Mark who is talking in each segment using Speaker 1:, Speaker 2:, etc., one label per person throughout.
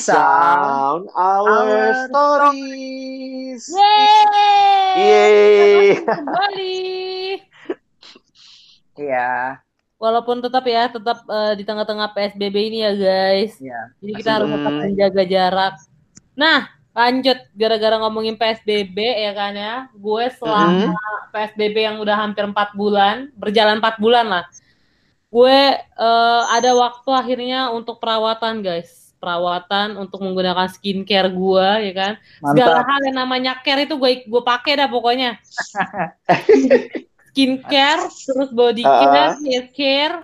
Speaker 1: sound our,
Speaker 2: our
Speaker 1: stories.
Speaker 3: Yeay!
Speaker 1: Yeay.
Speaker 3: Kembali.
Speaker 2: Iya,
Speaker 3: Walaupun tetap ya, tetap eh, di tengah-tengah PSBB ini ya guys.
Speaker 2: iya.
Speaker 3: Jadi kita harus tetap menjaga jarak. Nah, lanjut gara-gara ngomongin PSBB ya kan ya. Gue selama PSBB yang udah hampir empat bulan, berjalan empat bulan lah. Gue eh, ada waktu akhirnya untuk perawatan guys. Perawatan untuk menggunakan skincare gue ya kan. Segala
Speaker 2: Mantap.
Speaker 3: hal yang namanya care itu gue gue pakai dah pokoknya. Skincare, terus body care, hair care,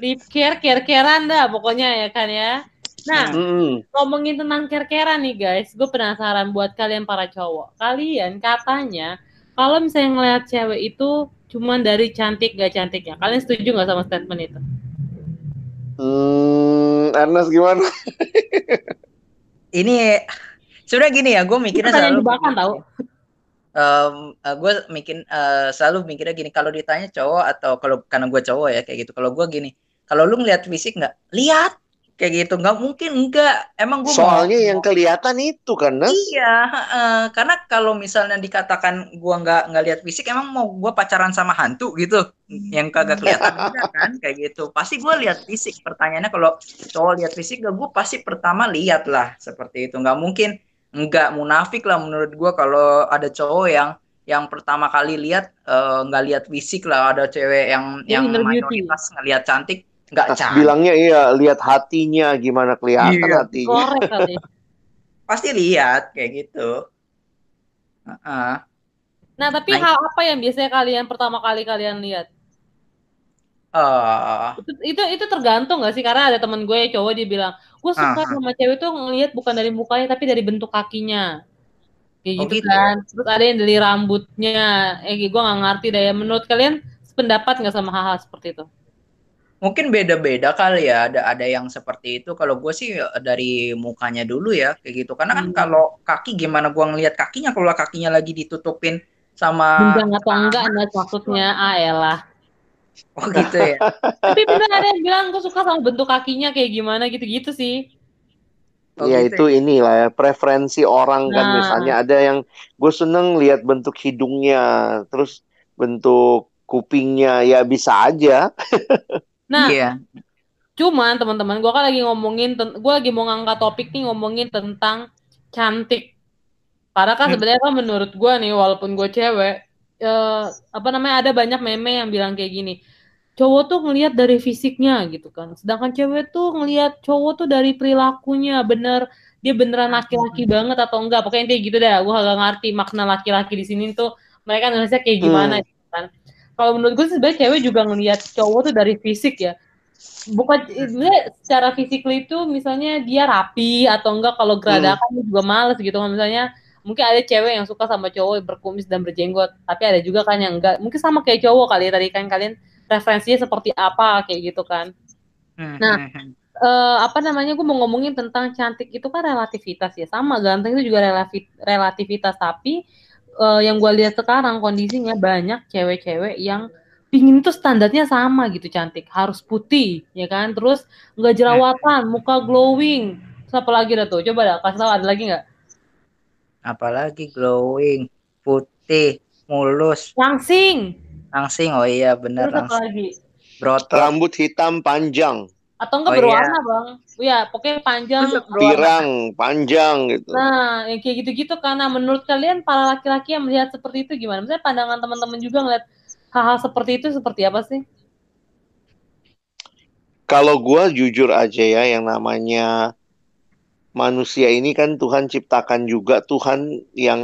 Speaker 3: lip care, care-carean dah pokoknya ya kan ya. Nah,
Speaker 1: Mm-mm.
Speaker 3: ngomongin tentang care-carean nih guys, gue penasaran buat kalian para cowok. Kalian katanya kalau misalnya ngeliat cewek itu cuman dari cantik gak cantiknya. Kalian setuju nggak sama statement itu?
Speaker 1: Hmm, Ernest gimana?
Speaker 2: Ini sudah gini ya, gue mikirnya selalu
Speaker 3: jebakan tau.
Speaker 2: gue mikir eh, selalu mikirnya gini kalau ditanya cowok atau kalau karena gue cowok ya kayak gitu kalau gue gini kalau lu ngeliat fisik nggak lihat kayak gitu nggak mungkin enggak emang gue
Speaker 1: Soalnya yang kelihatan itu kan, Nes?
Speaker 2: Iya, heeh. karena kalau misalnya dikatakan gua nggak nggak lihat fisik, emang mau gua pacaran sama hantu gitu, yang kagak kelihatan enggak kan, kayak gitu. Pasti gua lihat fisik. Pertanyaannya kalau cowok lihat fisik, gak gua pasti pertama lihat lah seperti itu. Nggak mungkin nggak munafik lah menurut gua kalau ada cowok yang yang pertama kali lihat eh, nggak lihat fisik lah, ada cewek yang yang mayoritas ngelihat cantik nggak cantik.
Speaker 1: bilangnya iya, lihat hatinya gimana kelihatan
Speaker 2: Iya.
Speaker 1: hatinya.
Speaker 3: Korek kali.
Speaker 2: Pasti lihat kayak gitu. Heeh.
Speaker 3: Nah, tapi
Speaker 2: Nah,
Speaker 3: hal apa yang biasanya kalian pertama kali kalian lihat?
Speaker 2: Eh,
Speaker 3: Itu itu, itu tergantung gak sih? Karena ada temen gue cowok dia bilang, gue suka
Speaker 2: Aha.
Speaker 3: sama cewek tuh ngelihat bukan dari mukanya tapi dari bentuk kakinya. Kayak
Speaker 2: Oh,
Speaker 3: gitu,
Speaker 2: gitu.
Speaker 3: kan. Terus ada yang dari rambutnya. Eh, gue nggak ngerti deh. Menurut kalian pendapat nggak sama hal-hal seperti itu?
Speaker 2: Mungkin beda-beda kali ya, ada ada yang seperti itu. Kalau gue sih eh, dari mukanya dulu ya, kayak gitu. Karena kan
Speaker 3: Hmm.
Speaker 2: kalau kaki gimana gue ngelihat kakinya kalau kakinya lagi ditutupin sama
Speaker 3: Benjang atau enggak Nas maksudnya? Ah elah.
Speaker 2: oh gitu ya.
Speaker 3: Tapi bener ada yang bilang gue suka sama bentuk kakinya kayak gimana gitu-gitu sih.
Speaker 2: Oh,
Speaker 1: ya
Speaker 2: gitu
Speaker 1: itu inilah ya preferensi orang kan
Speaker 3: Nah.
Speaker 1: misalnya ada yang gue seneng lihat bentuk hidungnya terus bentuk kupingnya ya bisa aja
Speaker 3: Nah,
Speaker 2: Iya.
Speaker 3: Cuman teman-teman, gue kan lagi ngomongin, gue lagi mau ngangkat topik nih ngomongin tentang cantik. Karena kan
Speaker 2: Hmm.
Speaker 3: sebenarnya kan menurut gue nih, walaupun gue cewek, eh, apa namanya ada banyak meme yang bilang kayak gini, cowok tuh ngelihat dari fisiknya gitu kan, sedangkan cewek tuh ngelihat cowok tuh dari perilakunya, bener dia beneran laki-laki banget atau enggak, pokoknya intinya gitu deh. Gue agak ngerti makna laki-laki di sini tuh mereka nulisnya kayak gimana gitu kan. Kalau menurut gue sih sebenarnya cewek juga ngelihat cowok tuh dari fisik ya. Bukan sebenarnya secara fisik itu misalnya dia rapi atau enggak kalau geradakan juga males gitu. Kan misalnya mungkin ada cewek yang suka sama cowok berkumis dan berjenggot tapi ada juga kan yang enggak. Mungkin sama kayak cowok kali ya tadi kan kalian referensinya seperti apa kayak gitu kan.
Speaker 2: Hmm,
Speaker 3: Nah.
Speaker 2: hmm, hmm.
Speaker 3: Eh apa namanya gue mau ngomongin tentang cantik itu kan relativitas ya. Sama ganteng itu juga relavi- relativitas tapi eh, yang gue lihat sekarang kondisinya banyak cewek-cewek yang pingin tuh standarnya sama gitu cantik. Harus putih ya kan? Terus nggak jerawatan muka glowing. Terus apa lagi dah tuh? Coba dah kasih tahu ada lagi nggak?
Speaker 2: Apalagi glowing, putih, mulus,
Speaker 3: langsing.
Speaker 2: Langsing. Oh iya benar
Speaker 3: terus apa
Speaker 2: langsing.
Speaker 3: lagi?
Speaker 2: Brotot.
Speaker 1: rambut hitam panjang
Speaker 3: atau enggak
Speaker 2: Oh, iya.
Speaker 3: berwarna bang ya pokoknya panjang
Speaker 1: pirang panjang gitu
Speaker 3: Nah, yang kayak gitu-gitu karena menurut kalian para laki-laki yang melihat seperti itu gimana? Misalnya pandangan teman-teman juga ngeliat hal-hal seperti itu seperti apa sih?
Speaker 1: kalau gue jujur aja ya yang namanya manusia ini kan Tuhan ciptakan juga Tuhan yang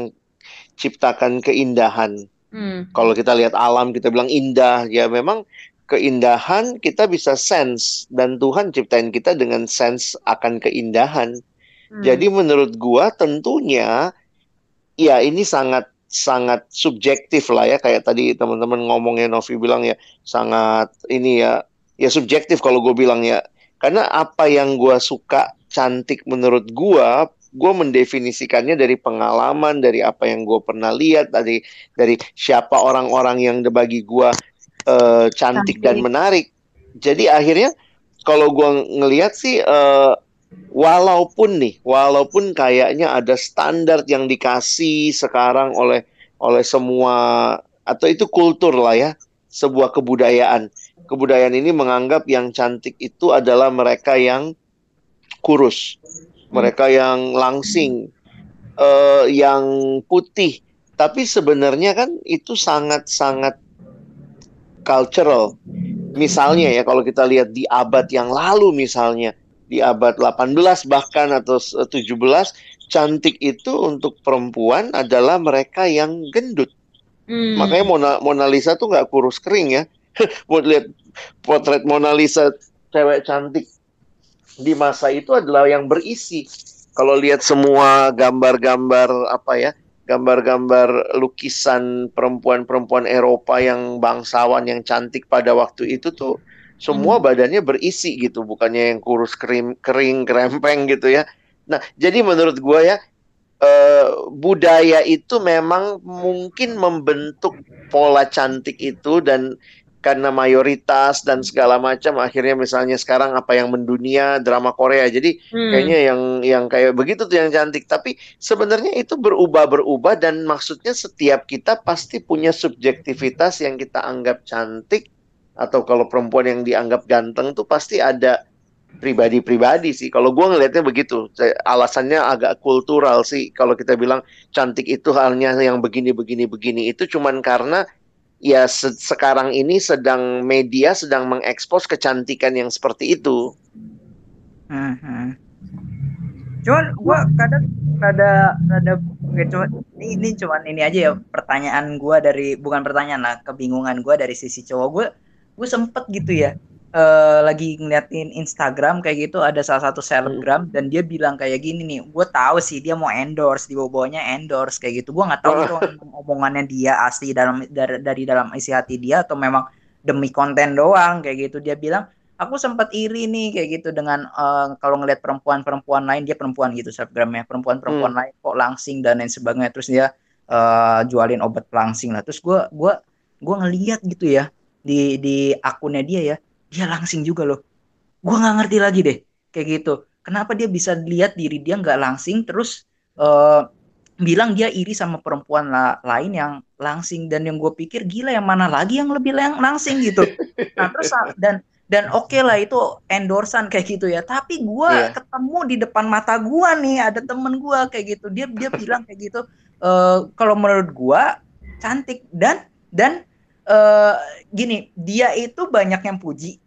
Speaker 1: ciptakan keindahan
Speaker 3: Hmm.
Speaker 1: kalau kita lihat alam kita bilang indah ya memang keindahan kita bisa sense dan Tuhan ciptain kita dengan sense akan keindahan.
Speaker 3: Hmm.
Speaker 1: jadi menurut gua tentunya ya ini sangat sangat subjektif lah ya. Kayak tadi teman-teman ngomongnya Novi bilang ya sangat ini ya ya subjektif kalau gue bilang ya. Karena apa yang gua suka cantik menurut gua gue mendefinisikannya dari pengalaman dari apa yang gue pernah lihat dari dari siapa orang-orang yang bagi gua eh, cantik dan menarik jadi akhirnya kalau gua ngelihat sih eh, walaupun nih, walaupun kayaknya ada standar yang dikasih sekarang oleh oleh semua atau itu kultur lah ya, sebuah kebudayaan. Kebudayaan ini menganggap yang cantik itu adalah mereka yang kurus, mereka yang langsing, uh, yang putih. Tapi sebenarnya kan itu sangat-sangat cultural. Misalnya ya kalau kita lihat di abad yang lalu misalnya di abad 18 bahkan atau 17 cantik itu untuk perempuan adalah mereka yang gendut. Hmm. Makanya Mona, Mona Lisa tuh nggak kurus kering ya. Buat lihat potret Mona Lisa cewek cantik di masa itu adalah yang berisi. Kalau lihat semua gambar-gambar apa ya, gambar-gambar lukisan perempuan-perempuan Eropa yang bangsawan yang cantik pada waktu itu tuh semua hmm. badannya berisi gitu, bukannya yang kurus kering, kering krempeng gitu ya. Nah, jadi menurut gue ya uh, budaya itu memang mungkin membentuk pola cantik itu dan karena mayoritas dan segala macam akhirnya misalnya sekarang apa yang mendunia drama Korea jadi hmm. kayaknya yang yang kayak begitu tuh yang cantik tapi sebenarnya itu berubah berubah dan maksudnya setiap kita pasti punya subjektivitas yang kita anggap cantik atau kalau perempuan yang dianggap ganteng tuh pasti ada pribadi-pribadi sih. Kalau gue ngelihatnya begitu, alasannya agak kultural sih. Kalau kita bilang cantik itu halnya yang begini, begini, begini itu cuman karena ya se sekarang ini sedang media sedang mengekspos kecantikan yang seperti itu.
Speaker 2: Hmm. Cuman gue kadang ada ada cuman ini, ini cuman ini aja ya pertanyaan gue dari bukan pertanyaan lah kebingungan gue dari sisi cowok gue gue sempet gitu ya uh, lagi ngeliatin Instagram kayak gitu ada salah satu selebgram dan dia bilang kayak gini nih gue tahu sih dia mau endorse di bawahnya endorse kayak gitu. Gue nggak tahu itu omongannya dia asli dalam dari, dari dalam isi hati dia atau memang demi konten doang kayak gitu. Dia bilang aku sempat iri nih kayak gitu dengan uh, kalau ngeliat perempuan-perempuan lain dia perempuan gitu selebgramnya perempuan-perempuan hmm. lain kok langsing dan lain sebagainya. Terus dia uh, jualin obat langsing lah. Terus gue gue gue ngeliat gitu ya di di akunnya dia ya dia langsing juga loh. Gue nggak ngerti lagi deh kayak gitu. Kenapa dia bisa lihat diri dia nggak langsing terus uh, bilang dia iri sama perempuan la lain yang langsing. Dan yang gue pikir gila yang mana lagi yang lebih lang langsing gitu. Nah terus dan dan oke okay lah itu endorsan kayak gitu ya. Tapi gue yeah. ketemu di depan mata gue nih ada temen gue kayak gitu. Dia dia bilang kayak gitu uh, kalau menurut gue cantik. Dan dan uh, gini, dia itu banyak yang puji.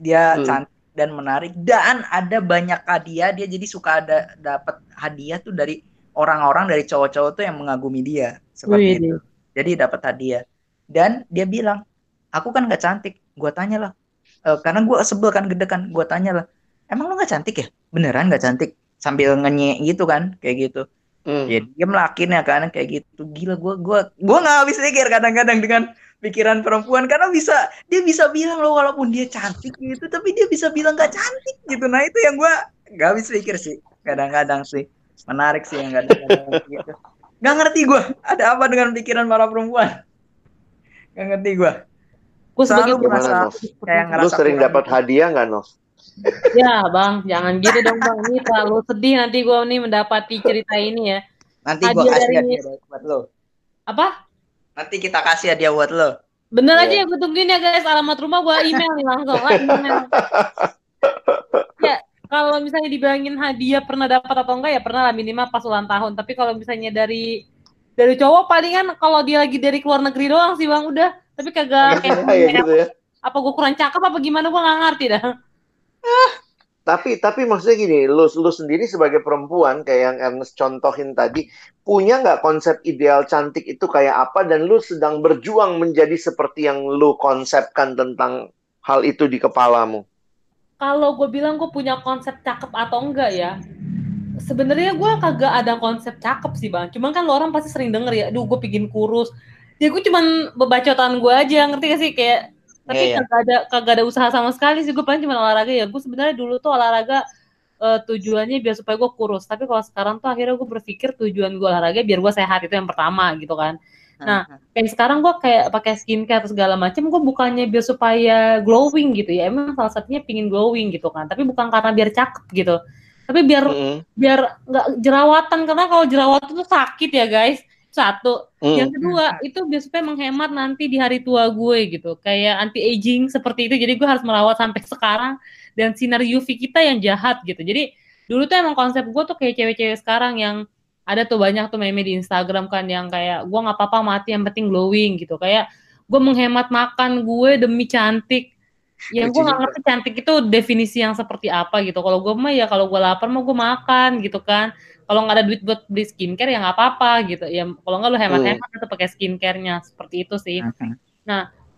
Speaker 2: Dia hmm. cantik dan menarik dan ada banyak hadiah dia jadi suka ada dapat hadiah tuh dari orang-orang dari cowok-cowok tuh yang mengagumi dia seperti Wih. itu. Jadi dapat hadiah. Dan dia bilang, "Aku kan gak cantik." Gua tanya lah. E, karena gua sebel kan gede kan. Gua tanya lah, "Emang lu gak cantik ya?" Beneran gak cantik? Sambil ngenye gitu kan, kayak gitu. Hmm. Ya dia melakinnya kan kayak gitu. Gila gua gua gua nggak habis pikir kadang-kadang dengan pikiran perempuan. Karena bisa dia bisa bilang loh walaupun dia cantik gitu tapi dia bisa bilang gak cantik gitu. Nah itu yang gue gak habis pikir sih. Kadang-kadang sih. Menarik sih yang kadang-kadang gitu. Gak ngerti gue ada apa dengan pikiran para perempuan? Gak ngerti gue
Speaker 1: gue selalu merasa kayak ngerasa lu sering dapat hadiah nggak Nov
Speaker 3: ya bang jangan gitu dong bang ini terlalu sedih nanti gue nih mendapati cerita ini ya
Speaker 2: nanti gue kasih hadiah buat lo
Speaker 3: apa
Speaker 2: Nanti kita kasih hadiah buat lo.
Speaker 3: Bener yeah. aja ya, gue tungguin ya guys. Alamat rumah gue email nih langsung. ya, kalau misalnya dibilangin hadiah pernah dapat atau enggak ya pernah lah minimal pas ulang tahun. Tapi kalau misalnya dari dari cowok palingan kalau dia lagi dari luar negeri doang sih bang udah. Tapi kagak kayak, ya, gitu ya. apa gue kurang cakep apa gimana gue nggak ngerti dah.
Speaker 1: Tapi tapi maksudnya gini, lu lu sendiri sebagai perempuan kayak yang Ernest contohin tadi, punya nggak konsep ideal cantik itu kayak apa dan lu sedang berjuang menjadi seperti yang lu konsepkan tentang hal itu di kepalamu?
Speaker 3: Kalau gue bilang gue punya konsep cakep atau enggak ya, sebenarnya gue kagak ada konsep cakep sih bang. Cuman kan lo orang pasti sering denger ya, duh gue pingin kurus. Ya gue cuman bebacotan gue aja, ngerti gak sih kayak tapi yeah, kagak ada kagak ada usaha sama sekali sih. Gue paling cuma olahraga ya. Gue sebenarnya dulu tuh olahraga uh, tujuannya biar supaya gue kurus. Tapi kalau sekarang tuh akhirnya gue berpikir tujuan gue olahraga biar gue sehat. Itu yang pertama gitu kan. Nah kayak sekarang gue kayak pakai skincare segala macam gue bukannya biar supaya glowing gitu ya. Emang salah satunya pingin glowing gitu kan. Tapi bukan karena biar cakep gitu. Tapi biar
Speaker 1: Mm-mm.
Speaker 3: biar nggak jerawatan. Karena kalau jerawatan tuh sakit ya guys. Satu.
Speaker 1: Mm.
Speaker 3: Yang kedua itu biasanya menghemat nanti di hari tua gue gitu. Kayak anti aging seperti itu. Jadi gue harus merawat sampai sekarang dan sinar UV kita yang jahat gitu. Jadi dulu tuh emang konsep gue tuh kayak cewek-cewek sekarang yang ada tuh banyak tuh meme di Instagram kan yang kayak gue nggak apa-apa mati yang penting glowing gitu. Kayak gue menghemat makan gue demi cantik. Yang gue nggak ngerti cantik itu definisi yang seperti apa gitu. Kalau gue mah ya kalau gue lapar mau gue makan gitu kan. Kalau nggak ada duit buat beli skincare ya nggak apa-apa gitu. Ya kalau nggak lo hemat-hemat atau pakai skincare-nya seperti itu sih.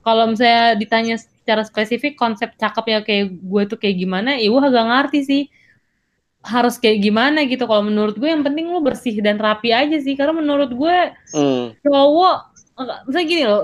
Speaker 3: Kalau misalnya ditanya secara spesifik konsep cakepnya kayak gue tuh kayak gimana, ya gue agak ngerti sih harus kayak gimana gitu. Kalau menurut gue yang penting lo bersih dan rapi aja sih. Karena menurut gue
Speaker 1: Mm.
Speaker 3: cowok enggak, misalnya gini loh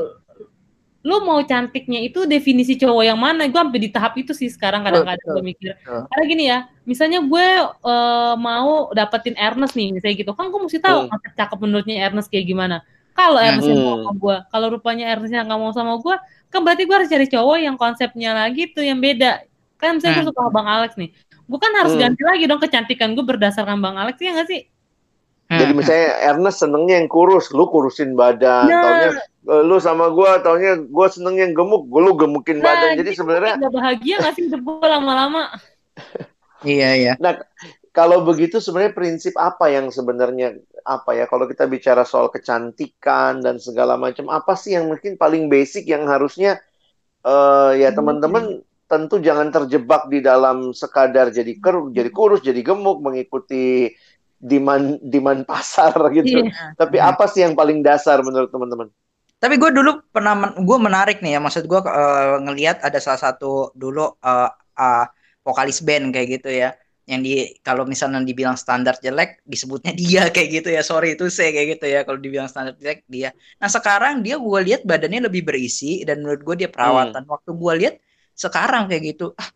Speaker 3: lu mau cantiknya itu definisi cowok yang mana gue sampai di tahap itu sih sekarang kadang-kadang gue mikir karena gini ya misalnya gue eh, mau dapetin Ernest nih misalnya gitu kan gue mesti tahu
Speaker 1: Hmm.
Speaker 3: konsep cakep menurutnya Ernest kayak gimana kalau Ernest yang mau
Speaker 1: Hmm.
Speaker 3: sama gue kalau rupanya Ernest yang nggak mau sama gue kan berarti gue harus cari cowok yang konsepnya lagi tuh yang beda kan misalnya gue
Speaker 2: Hmm.
Speaker 3: suka Bang Alex nih gue kan harus
Speaker 1: Hmm.
Speaker 3: ganti lagi dong kecantikan gue berdasarkan Bang Alex ya nggak sih
Speaker 1: Jadi misalnya Ernest senengnya yang kurus, lu kurusin badan.
Speaker 3: Nah.
Speaker 1: Taunya lu sama gua, taunya gua seneng yang gemuk, gua lu gemukin
Speaker 3: nah
Speaker 1: badan. Jadi
Speaker 3: gitu,
Speaker 1: sebenarnya
Speaker 3: nggak bahagia nggak sih hidup gue lama-lama
Speaker 2: Iya iya.
Speaker 1: kalau begitu sebenarnya prinsip apa yang sebenarnya apa ya kalau kita bicara soal kecantikan dan segala macam apa sih yang mungkin paling basic yang harusnya eh, ya teman-teman tentu jangan terjebak di dalam sekadar jadi ker jadi kurus jadi gemuk mengikuti demand demand pasar gitu
Speaker 3: Iya.
Speaker 1: tapi apa sih yang paling dasar menurut teman-teman
Speaker 2: Tapi gue dulu pernah men- gue menarik nih ya maksud gue eh, ngelihat ada salah satu dulu eh, eh, vokalis band kayak gitu ya yang di kalau misalnya dibilang standar jelek disebutnya dia kayak gitu ya sorry itu saya kayak gitu ya kalau dibilang standar jelek dia. Nah sekarang dia gue lihat badannya lebih berisi dan menurut gue dia perawatan. Waktu gue lihat sekarang kayak gitu ah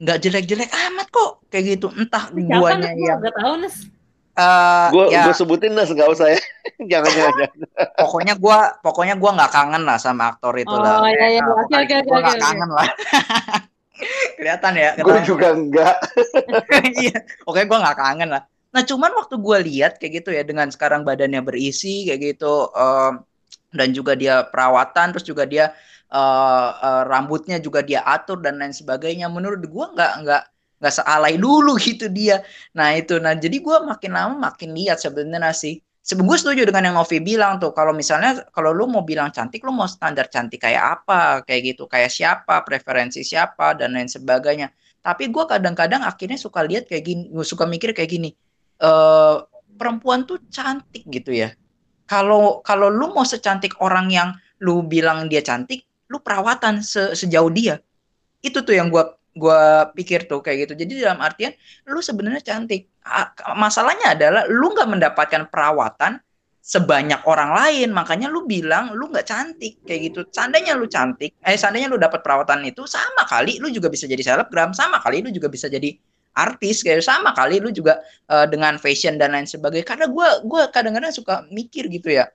Speaker 2: nggak jelek-jelek amat kok kayak gitu. Entah
Speaker 3: Siapa
Speaker 2: guanya yang
Speaker 3: nggak tahu nes
Speaker 2: eh,
Speaker 1: gue
Speaker 2: ya
Speaker 1: gue sebutin lah nggak usah ya jangan jangan
Speaker 2: pokoknya gua pokoknya gua nggak kangen lah sama aktor itu
Speaker 3: Oh,
Speaker 2: lah.
Speaker 3: iya, iya. Oke,
Speaker 2: vokalis
Speaker 3: oke, oke,
Speaker 2: gua nggak
Speaker 3: oke, oke.
Speaker 2: kangen lah. Kelihatan ya.
Speaker 1: gue juga enggak
Speaker 2: Iya, pokoknya gua nggak kangen lah. Nah, cuman waktu gua lihat kayak gitu ya dengan sekarang badannya berisi kayak gitu em, dan juga dia perawatan terus juga dia eh, eh, rambutnya juga dia atur dan lain sebagainya. Menurut gua nggak nggak nggak sealai dulu gitu dia. Nah itu, nah jadi gua makin lama makin lihat sebenarnya sih. Sebenarnya gue setuju dengan yang Novi bilang tuh. Kalau misalnya kalau lu mau bilang cantik, lu mau standar cantik kayak apa, kayak gitu, kayak siapa, preferensi siapa dan lain sebagainya. Tapi gua kadang-kadang akhirnya suka lihat kayak gini, gue suka mikir kayak gini. eh perempuan tuh cantik gitu ya. Kalau kalau lu mau secantik orang yang lu bilang dia cantik, lu perawatan se- sejauh dia. Itu tuh yang gua gua pikir tuh kayak gitu. Jadi dalam artian lu sebenarnya cantik. Masalahnya adalah lu nggak mendapatkan perawatan sebanyak orang lain, makanya lu bilang lu nggak cantik kayak gitu. Seandainya lu cantik, eh seandainya lu dapat perawatan itu sama kali lu juga bisa jadi selebgram, sama kali lu juga bisa jadi artis kayak sama kali lu juga eh, dengan fashion dan lain sebagainya. Karena gua gua kadang-kadang suka mikir gitu ya.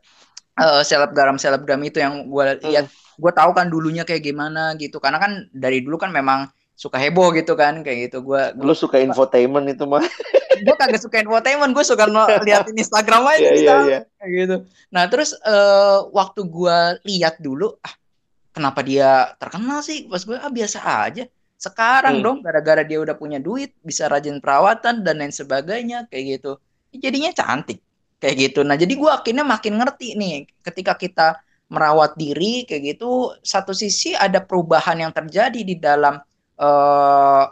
Speaker 2: eh, selebgram selebgram itu yang gua lihat gue tahu kan dulunya kayak gimana gitu karena kan dari dulu kan memang suka heboh gitu kan kayak gitu. Gue
Speaker 1: lu suka infotainment itu mah?
Speaker 2: Gue kagak suka infotainment gue suka liatin Instagram aja di
Speaker 1: iya,
Speaker 2: sana,
Speaker 1: iya.
Speaker 2: kayak gitu. Nah terus eh, waktu gue lihat dulu ah kenapa dia terkenal sih? Pas gue ah biasa aja. Sekarang
Speaker 1: Hmm.
Speaker 2: dong gara-gara dia udah punya duit bisa rajin perawatan dan lain sebagainya kayak gitu. Jadinya cantik kayak gitu. Nah jadi gue akhirnya makin ngerti nih ketika kita merawat diri kayak gitu satu sisi ada perubahan yang terjadi di dalam eh,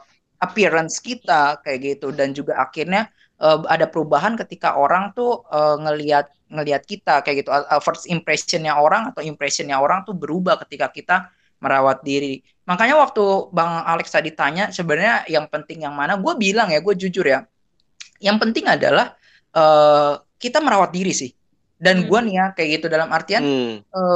Speaker 2: appearance kita kayak gitu. Dan juga akhirnya eh, ada perubahan ketika orang tuh eh, ngelihat ngelihat kita kayak gitu. Uh, first impressionnya orang atau impressionnya orang tuh berubah ketika kita merawat diri. Makanya waktu bang Alex tadi tanya sebenarnya yang penting yang mana? Gue bilang ya gue jujur ya. Yang penting adalah eh, kita merawat diri sih dan
Speaker 3: Hmm.
Speaker 2: gue nih ya kayak gitu dalam artian
Speaker 1: Hmm.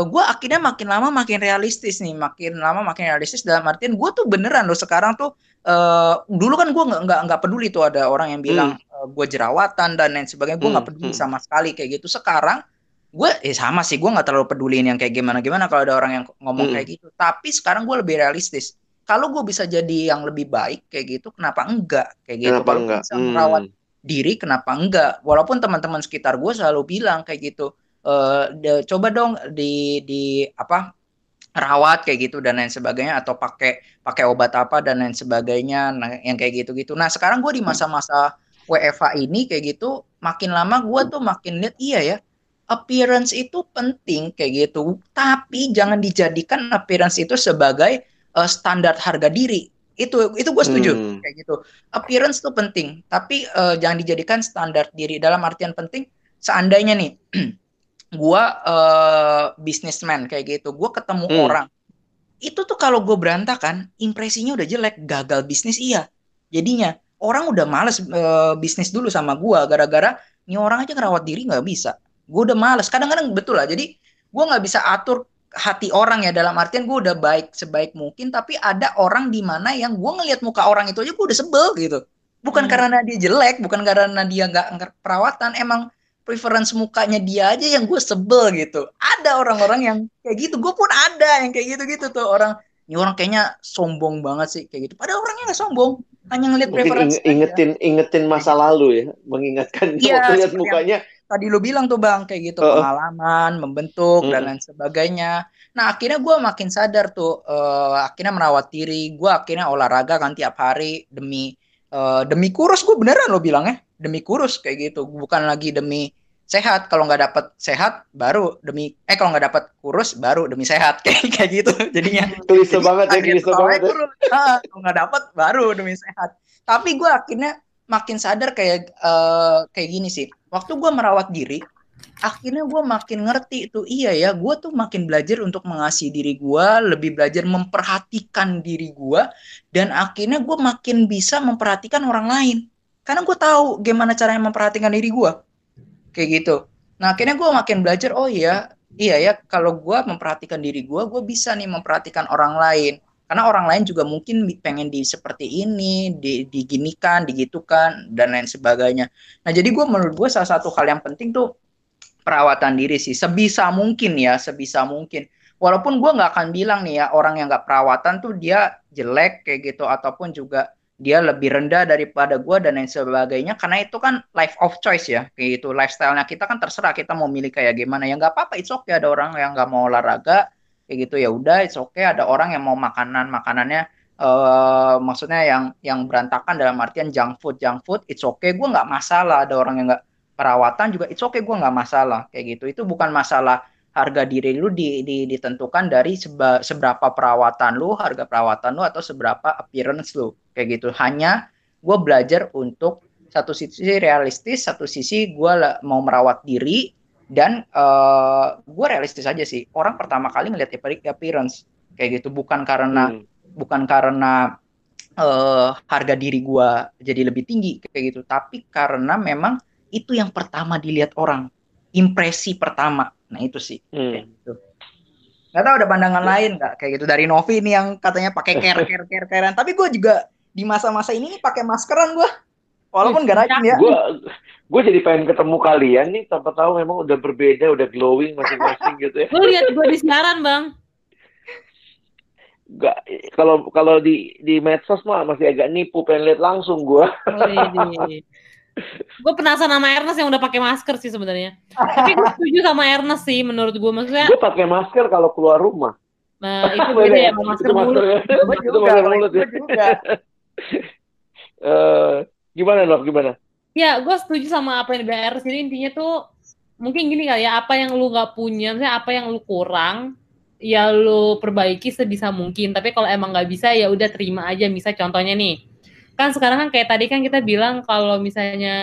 Speaker 2: gue akhirnya makin lama makin realistis nih makin lama makin realistis dalam artian gue tuh beneran loh sekarang tuh eh dulu kan gue nggak nggak nggak peduli tuh ada orang yang bilang gue jerawatan dan lain sebagainya gue nggak
Speaker 1: Hmm,
Speaker 2: peduli
Speaker 1: hmm.
Speaker 2: sama sekali kayak gitu sekarang gue eh sama sih gue nggak terlalu peduliin yang kayak gimana gimana kalau ada orang yang ngomong
Speaker 1: Hmm.
Speaker 2: kayak gitu tapi sekarang gue lebih realistis kalau gue bisa jadi yang lebih baik kayak gitu kenapa enggak kayak gitu
Speaker 1: Kenapa
Speaker 2: Kalau
Speaker 1: enggak?
Speaker 2: bisa merawat
Speaker 1: Hmm.
Speaker 2: Diri kenapa enggak? Walaupun teman-teman sekitar gue selalu bilang kayak gitu eh de- coba dong di di apa rawat kayak gitu dan lain sebagainya atau pakai pakai obat apa dan lain sebagainya nah, yang kayak gitu-gitu. Nah sekarang gue di masa-masa WFH ini kayak gitu makin lama gue tuh makin lihat iya ya appearance itu penting kayak gitu. Tapi jangan dijadikan appearance itu sebagai eh, standar harga diri itu itu gue setuju.
Speaker 1: Hmm.
Speaker 2: kayak gitu. Appearance tuh penting. Tapi eh, jangan dijadikan standar diri. Dalam artian penting seandainya nih gua eh businessman kayak gitu. Gua ketemu
Speaker 1: Hmm.
Speaker 2: orang. Itu tuh kalau gue berantakan impresinya udah jelek. Gagal bisnis iya. Jadinya orang udah males eh, bisnis dulu sama gua. Gara-gara ini orang aja ngerawat diri nggak bisa. Gue udah males. Kadang-kadang betul lah. Jadi gua nggak bisa atur hati orang ya dalam artian gue udah baik sebaik mungkin tapi ada orang di mana yang gue ngelihat muka orang itu aja gue udah sebel gitu. Bukan
Speaker 3: Hmm.
Speaker 2: karena dia jelek bukan karena dia nggak perawatan emang preference mukanya dia aja yang gue sebel gitu. Ada orang-orang yang kayak gitu gue pun ada yang kayak gitu-gitu tuh. Orang ini orang kayaknya sombong banget sih kayak gitu. Padahal orangnya nggak sombong hanya ngelihat
Speaker 1: Mungkin
Speaker 2: preference
Speaker 1: ing- ingetin ingetin masa lalu ya, mengingatkan
Speaker 2: Iya,
Speaker 1: waktu lihat
Speaker 2: seperti
Speaker 1: mukanya.
Speaker 2: Tadi lu bilang tuh bang kayak gitu
Speaker 1: Heeh.
Speaker 2: pengalaman membentuk dan
Speaker 1: Mm-mm.
Speaker 2: lain sebagainya nah akhirnya gue makin sadar tuh eh, akhirnya merawat diri gue akhirnya olahraga kan tiap hari demi eh, demi kurus gue beneran lo bilangnya demi kurus kayak gitu bukan lagi demi sehat kalau nggak dapet sehat baru demi eh kalau nggak dapet kurus baru demi sehat kayak kayak gitu jadinya
Speaker 1: Klise banget ya, klise banget ya.
Speaker 2: kurus. Ah, kalau nggak dapet baru demi sehat tapi gue akhirnya makin sadar kayak eh, kayak gini sih. Waktu gue merawat diri akhirnya gue makin ngerti tuh iya ya gue tuh makin belajar untuk mengasihi diri gue lebih belajar memperhatikan diri gue dan akhirnya gue makin bisa memperhatikan orang lain. Karena gue tahu gimana caranya memperhatikan diri gue kayak gitu. Nah akhirnya gue makin belajar oh iya iya ya kalau gue memperhatikan diri gue gue bisa nih memperhatikan orang lain karena orang lain juga mungkin pengen di seperti ini di, diginikan digitukan dan lain sebagainya. Nah jadi gue menurut gue salah satu hal yang penting tuh perawatan diri sih. Sebisa mungkin ya sebisa mungkin. Walaupun gue nggak akan bilang nih ya orang yang nggak perawatan tuh dia jelek kayak gitu ataupun juga dia lebih rendah daripada gue dan lain sebagainya. Karena itu kan life of choice ya kayak gitu. Lifestyle-nya kita kan terserah kita mau milih kayak gimana. Ya nggak apa-apa it's okay. Ada orang yang nggak mau olahraga kayak gitu. Ya udah it's okay. Ada orang yang mau makanan. Makanannya eh maksudnya yang yang berantakan dalam artian junk food junk food it's okay. Gue nggak masalah. Ada orang yang nggak perawatan juga it's okay. Gue nggak masalah. Kayak gitu. Itu bukan masalah harga diri lu di, di- ditentukan dari seba- seberapa perawatan lu harga perawatan lu atau seberapa appearance lu. Kayak gitu. Hanya gue belajar untuk satu sisi realistis satu sisi gue mau merawat diri dan eh gue realistis aja sih. Orang pertama kali ngeliat appearance kayak gitu. Bukan karena
Speaker 1: Hmm.
Speaker 2: bukan karena eh harga diri gua jadi lebih tinggi kayak gitu. Tapi karena memang itu yang pertama dilihat orang. Impresi pertama. Nah itu sih. Kayak
Speaker 1: Hmm.
Speaker 2: gitu. Nggak tahu ada pandangan lain nggak? Kayak gitu. Dari Novi nih yang katanya pakai care care care carean. Tapi gue juga di masa-masa ini pakai maskeran gua. Walaupun nggak rajin ya.
Speaker 1: Gue gue jadi pengen ketemu kalian nih, tanpa tahu memang udah berbeda, udah glowing masing-masing gitu ya.
Speaker 3: Lu lihat gue di siaran, Bang.
Speaker 1: Gak, kalau kalau di di medsos mah masih agak nipu, pengen lihat langsung gue.
Speaker 3: gue penasaran sama Ernest yang udah pakai masker sih sebenarnya. Tapi gue setuju sama Ernest sih menurut gue maksudnya.
Speaker 1: Gue pakai masker kalau keluar rumah.
Speaker 3: Nah, itu beda ya masker mulut.
Speaker 1: Itu
Speaker 2: juga,
Speaker 1: masker mulut ya. Eh, gimana loh, gimana?
Speaker 3: Ya, gue setuju sama apa yang dibilang Ernest. Jadi intinya tuh mungkin gini kali ya, apa yang lu gak punya, misalnya apa yang lu kurang, ya lu perbaiki sebisa mungkin. Tapi kalau emang nggak bisa ya udah terima aja. Misal contohnya nih, kan sekarang kan kayak tadi kan kita bilang kalau misalnya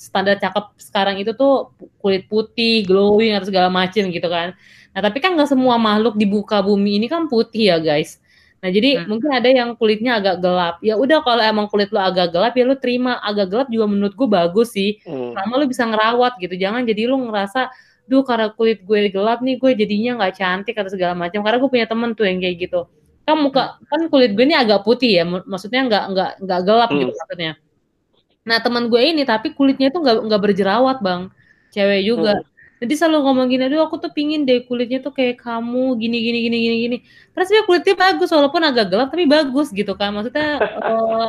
Speaker 3: standar cakep sekarang itu tuh kulit putih, glowing atau segala macem gitu kan. Nah tapi kan nggak semua makhluk di buka bumi ini kan putih ya guys. Nah jadi
Speaker 2: Hmm.
Speaker 3: mungkin ada yang kulitnya agak gelap. Ya udah kalau emang kulit lu agak gelap ya lu terima. Agak gelap juga menurut gue bagus sih.
Speaker 1: Hmm.
Speaker 3: Selama lu bisa ngerawat gitu. Jangan jadi lu ngerasa, duh karena kulit gue gelap nih gue jadinya nggak cantik atau segala macam. Karena gue punya temen tuh yang kayak gitu. Kan muka kan kulit gue ini agak putih ya. mak- Maksudnya nggak nggak nggak gelap
Speaker 1: Hmm.
Speaker 3: gitu maksudnya. Nah teman gue ini tapi kulitnya itu nggak nggak berjerawat bang. Cewek juga. Jadi selalu ngomong gini, aduh aku tuh pingin deh kulitnya tuh kayak kamu, gini gini gini gini gini. Terus dia kulitnya bagus walaupun agak gelap tapi bagus gitu kan. Maksudnya uh,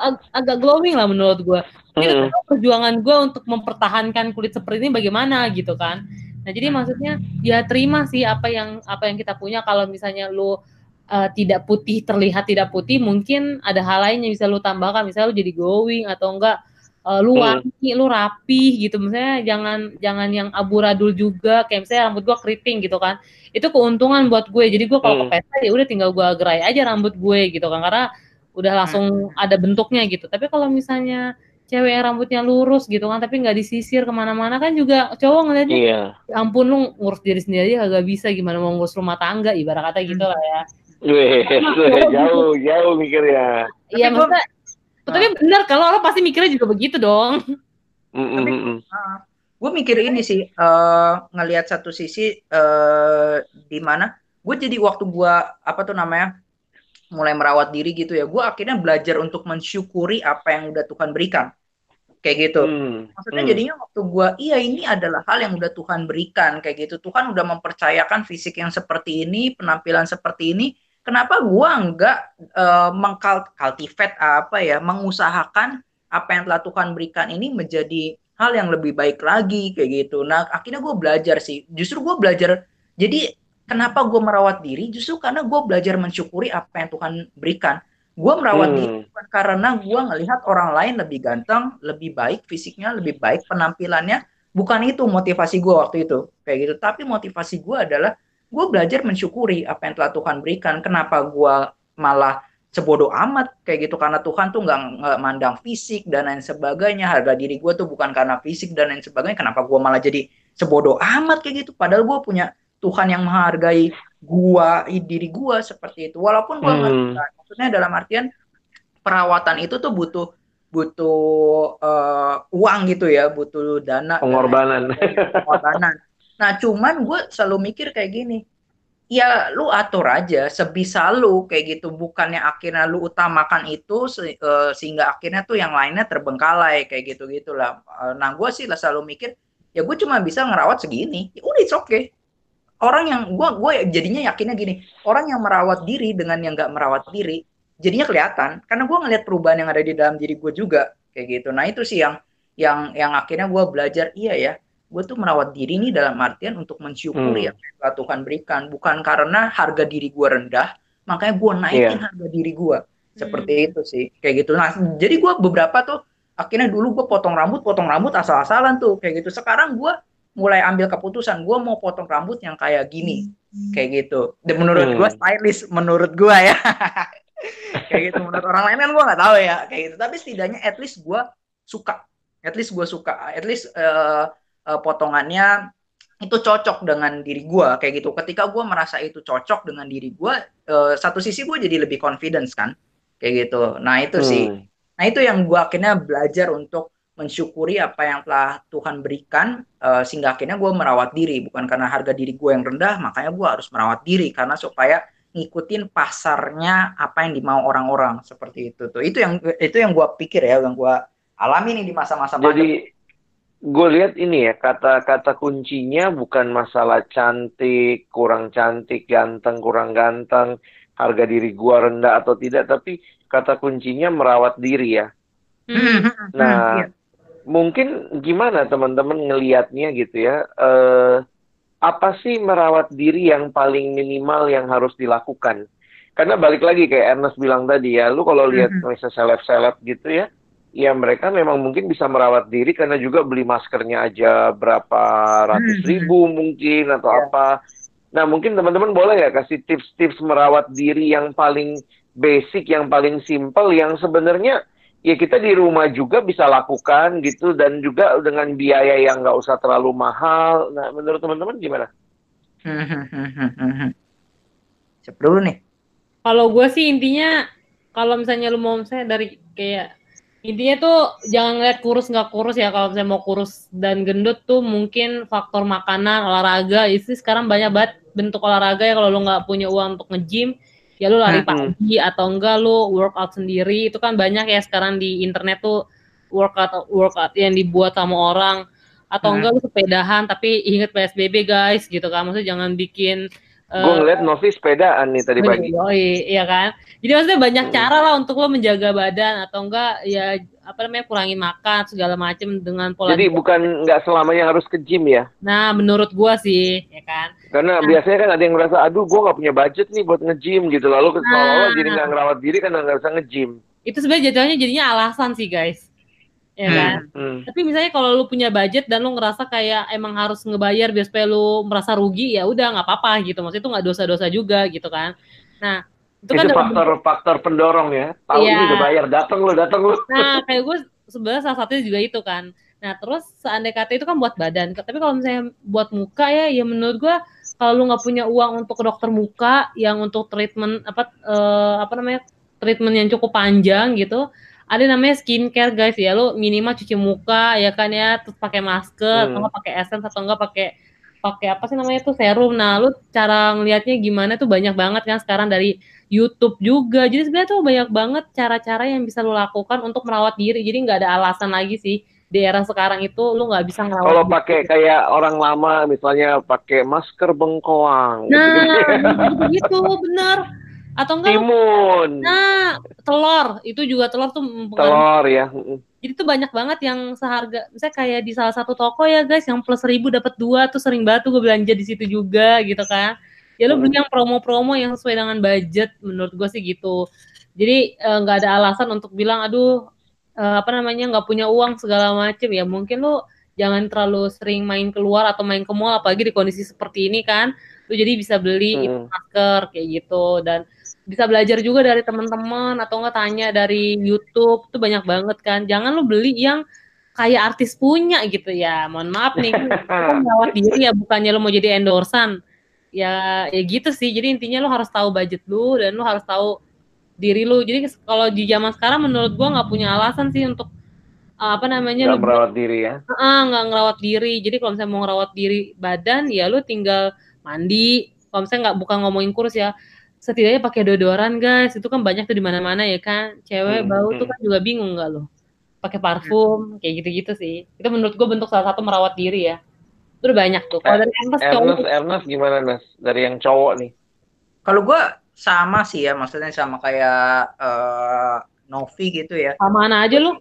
Speaker 3: ag agak glowing lah menurut gue. Jadi hmm. perjuangan gue untuk mempertahankan kulit seperti ini bagaimana gitu kan. Nah jadi maksudnya ya terima sih apa yang apa yang kita punya. Kalau misalnya lu uh, tidak putih terlihat tidak putih, mungkin ada hal lain yang bisa lu tambahkan. Misalnya lu jadi glowing atau enggak uh, lu hmm. wangi, lu rapi gitu. Misalnya jangan jangan yang abu-radul juga, kayak misalnya rambut gua keriting gitu kan. Itu keuntungan buat gue. Jadi gua kalau hmm. ke pesta ya udah tinggal gua gerai aja rambut gue gitu kan karena udah langsung hmm. ada bentuknya gitu. Tapi kalau misalnya cewek yang rambutnya lurus gitu kan tapi nggak disisir ke mana-mana kan juga cowok ngeliatnya iya. Ya ampun lu ngurus diri sendiri agak bisa gimana mau ngurus rumah tangga ibarat kata gitu lah ya
Speaker 1: Wih, jauh, jauh mikirnya.
Speaker 3: Iya, maksudnya tapi ah. benar kalau orang pasti mikirnya juga begitu dong.
Speaker 2: Mm Tapi uh, ah, gue mikir ini sih uh, ngelihat satu sisi uh, di mana gue jadi waktu gue apa tuh namanya mulai merawat diri gitu ya gue akhirnya belajar untuk mensyukuri apa yang udah Tuhan berikan kayak gitu hmm. maksudnya hmm. jadinya waktu gue iya ini adalah hal yang udah Tuhan berikan kayak gitu Tuhan udah mempercayakan fisik yang seperti ini penampilan seperti ini kenapa gua nggak uh, mengkultivate apa ya, mengusahakan apa yang telah Tuhan berikan ini menjadi hal yang lebih baik lagi kayak gitu. Nah, akhirnya gue belajar sih. Justru gue belajar. Jadi kenapa gue merawat diri? Justru karena gue belajar mensyukuri apa yang Tuhan berikan. Gue merawat hmm. diri bukan karena gue ngelihat orang lain lebih ganteng, lebih baik fisiknya, lebih baik penampilannya. Bukan itu motivasi gue waktu itu kayak gitu. Tapi motivasi gue adalah gue belajar mensyukuri apa yang telah Tuhan berikan. Kenapa gue malah sebodoh amat kayak gitu? Karena Tuhan tuh nggak nggak mandang fisik dan lain sebagainya. Harga diri gue tuh bukan karena fisik dan lain sebagainya. Kenapa gue malah jadi sebodoh amat kayak gitu? Padahal gue punya Tuhan yang menghargai gue diri gue seperti itu. Walaupun gue hmm. maksudnya dalam artian perawatan itu tuh butuh butuh uh, uang gitu ya butuh dana.
Speaker 1: Pengorbanan.
Speaker 2: Pengorbanan Nah, cuman gue selalu mikir kayak gini, ya lu atur aja sebisa lu kayak gitu, bukannya akhirnya lu utamakan itu se uh, sehingga akhirnya tuh yang lainnya terbengkalai kayak gitu gitulah. Uh, nah, gue sih selalu mikir, ya gue cuma bisa ngerawat segini, ya udah it's okay. Orang yang gue gue jadinya yakinnya gini, orang yang merawat diri dengan yang nggak merawat diri, jadinya kelihatan karena gue ngeliat perubahan yang ada di dalam diri gue juga kayak gitu. Nah itu sih yang yang yang akhirnya gue belajar iya ya gue tuh merawat diri ini dalam artian untuk mensyukuri hmm. yang Tuhan berikan bukan karena harga diri gue rendah makanya gue naikin yeah. harga diri gue seperti hmm. itu sih kayak gitu nah jadi gue beberapa tuh akhirnya dulu gue potong rambut potong rambut asal-asalan tuh kayak gitu sekarang gue mulai ambil keputusan gue mau potong rambut yang kayak gini hmm. kayak gitu dan menurut hmm. gue stylish menurut gue ya kayak gitu menurut orang lain kan gue nggak tahu ya kayak gitu tapi setidaknya at least gue suka at least gue suka at least uh, uh, potongannya itu cocok dengan diri gue kayak gitu. Ketika gue merasa itu cocok dengan diri gue, uh, satu sisi gue jadi lebih confidence kan, kayak gitu. Nah itu hmm. sih, nah itu yang gue akhirnya belajar untuk mensyukuri apa yang telah Tuhan berikan, uh, sehingga akhirnya gue merawat diri, bukan karena harga diri gue yang rendah, makanya gue harus merawat diri karena supaya ngikutin pasarnya apa yang dimau orang-orang seperti itu tuh. Itu yang itu yang gue pikir ya, yang gue alami nih di masa-masa
Speaker 1: jadi gue lihat ini ya kata-kata kuncinya bukan masalah cantik kurang cantik ganteng kurang ganteng harga diri gue rendah atau tidak tapi kata kuncinya merawat diri ya hmm. nah iya. mungkin gimana teman-teman ngelihatnya gitu ya eh, apa sih merawat diri yang paling minimal yang harus dilakukan karena balik lagi kayak Ernest bilang tadi ya lu kalau lihat hmm. misalnya seleb-seleb gitu ya ya mereka memang mungkin bisa merawat diri karena juga beli maskernya aja berapa ratus hmm. ribu mungkin atau yeah. apa. Nah mungkin teman-teman boleh ya kasih tips-tips merawat diri yang paling basic, yang paling simple, yang sebenarnya ya kita di rumah juga bisa lakukan gitu dan juga dengan biaya yang nggak usah terlalu mahal. Nah menurut teman-teman gimana?
Speaker 2: Siapa dulu nih?
Speaker 3: Kalau gue sih intinya kalau misalnya lu mau saya dari kayak intinya tuh jangan ngeliat kurus nggak kurus ya kalau misalnya mau kurus dan gendut tuh mungkin faktor makanan olahraga. Itu sekarang banyak banget bentuk olahraga ya kalau lu nggak punya uang untuk nge-gym ya lu lari pagi atau enggak lu workout sendiri. Itu kan banyak ya sekarang di internet tuh workout workout yang dibuat sama orang. Atau enggak lu sepedahan tapi inget PSBB guys gitu kan. Maksudnya jangan bikin eh,
Speaker 1: Gue ngeliat Novi sepedaan nih tadi pagi.
Speaker 3: Yoi, iya kan. Jadi maksudnya banyak cara lah untuk lo menjaga badan atau enggak ya apa namanya kurangi makan segala macem dengan pola.
Speaker 1: Jadi
Speaker 3: diet.
Speaker 1: bukan nggak selamanya harus ke gym ya.
Speaker 3: Nah menurut gua sih ya kan.
Speaker 1: Karena biasanya kan ada yang ngerasa, aduh gue nggak punya budget nih buat nge-gym gitu. Lalu ke seolah-olah jadi nggak ngerawat diri karena nggak bisa nge-gym.
Speaker 3: Itu sebenarnya jatuhnya jadinya alasan sih guys. Ya kan.
Speaker 1: Hmm.
Speaker 3: Tapi misalnya kalau lu punya budget dan lu ngerasa kayak emang harus ngebayar biar supaya lu merasa rugi ya udah nggak apa-apa gitu. Maksudnya itu nggak dosa-dosa juga gitu kan. Nah itu kan
Speaker 1: Itu
Speaker 3: dalam-
Speaker 1: faktor-faktor pendorong ya. Tahu
Speaker 3: Iya.
Speaker 1: ini udah bayar, datang lu, datang lu.
Speaker 3: Nah, kayak gue sebenarnya salah satunya juga itu kan. Nah, terus seandainya kata itu kan buat badan. Tapi kalau misalnya buat muka ya, ya menurut gue kalau lu nggak punya uang untuk ke dokter muka yang untuk treatment apa eh, apa namanya treatment yang cukup panjang gitu, ada namanya skincare guys ya. Lu minimal cuci muka ya kan ya, terus pakai masker
Speaker 1: Hmm.
Speaker 3: atau pakai essence atau enggak pakai pakai apa sih namanya tuh serum. Nah, lu cara ngelihatnya gimana tuh banyak banget kan sekarang dari YouTube juga. Jadi sebenarnya tuh banyak banget cara-cara yang bisa lu lakukan untuk merawat diri. Jadi nggak ada alasan lagi sih di era sekarang itu lu nggak bisa ngerawat.
Speaker 1: Kalau pakai kayak orang lama, misalnya pakai masker bengkoang,
Speaker 3: Nah, gitu bener. Atau enggak?
Speaker 1: timun,
Speaker 3: Nah, telur itu juga telur tuh mempengaruhi.
Speaker 1: telur ya. Mm.
Speaker 3: Jadi tuh banyak banget yang seharga, misalnya kayak di salah satu toko ya guys, yang plus seribu dapat dua tuh sering banget tuh gue belanja di situ juga gitu kan. Ya lu beli yang promo-promo yang sesuai dengan budget, menurut gue sih gitu. Jadi eh, nggak ada alasan untuk bilang, aduh eh, apa namanya nggak punya uang segala macem ya. Mungkin lu jangan terlalu sering main keluar atau main ke mall, apalagi di kondisi seperti ini kan. Lu jadi bisa beli
Speaker 1: Mm.
Speaker 3: masker kayak gitu dan bisa belajar juga dari teman-teman atau enggak tanya dari YouTube tuh banyak banget kan. Jangan lu beli yang kayak artis punya gitu ya. Mohon maaf nih merawat diri ya bukannya lu mau jadi endorsan. Ya ya gitu sih. Jadi intinya lu harus tahu budget lu dan lu harus tahu diri lu. Jadi kalau di zaman sekarang menurut gua nggak punya alasan sih untuk uh, apa namanya
Speaker 1: Nggak merawat diri ya.
Speaker 3: ah nggak ngerawat diri. Jadi kalau misalnya mau ngerawat diri badan ya lu tinggal mandi. Kalau misalnya nggak bukan ngomongin kurus ya setidaknya pakai deodoran guys itu kan banyak tuh di mana-mana ya kan cewek
Speaker 1: Hmm,
Speaker 3: bau tuh
Speaker 1: hmm.
Speaker 3: kan juga bingung nggak lo pakai parfum kayak gitu-gitu sih itu menurut gue bentuk salah satu merawat diri ya itu udah banyak tuh kalau dari Ernest cowok
Speaker 1: Ernest, Ernest gimana Nes? Dari yang cowok nih.
Speaker 2: Kalau gue sama sih ya, maksudnya sama kayak eh, Novi gitu ya.
Speaker 3: mana aja lu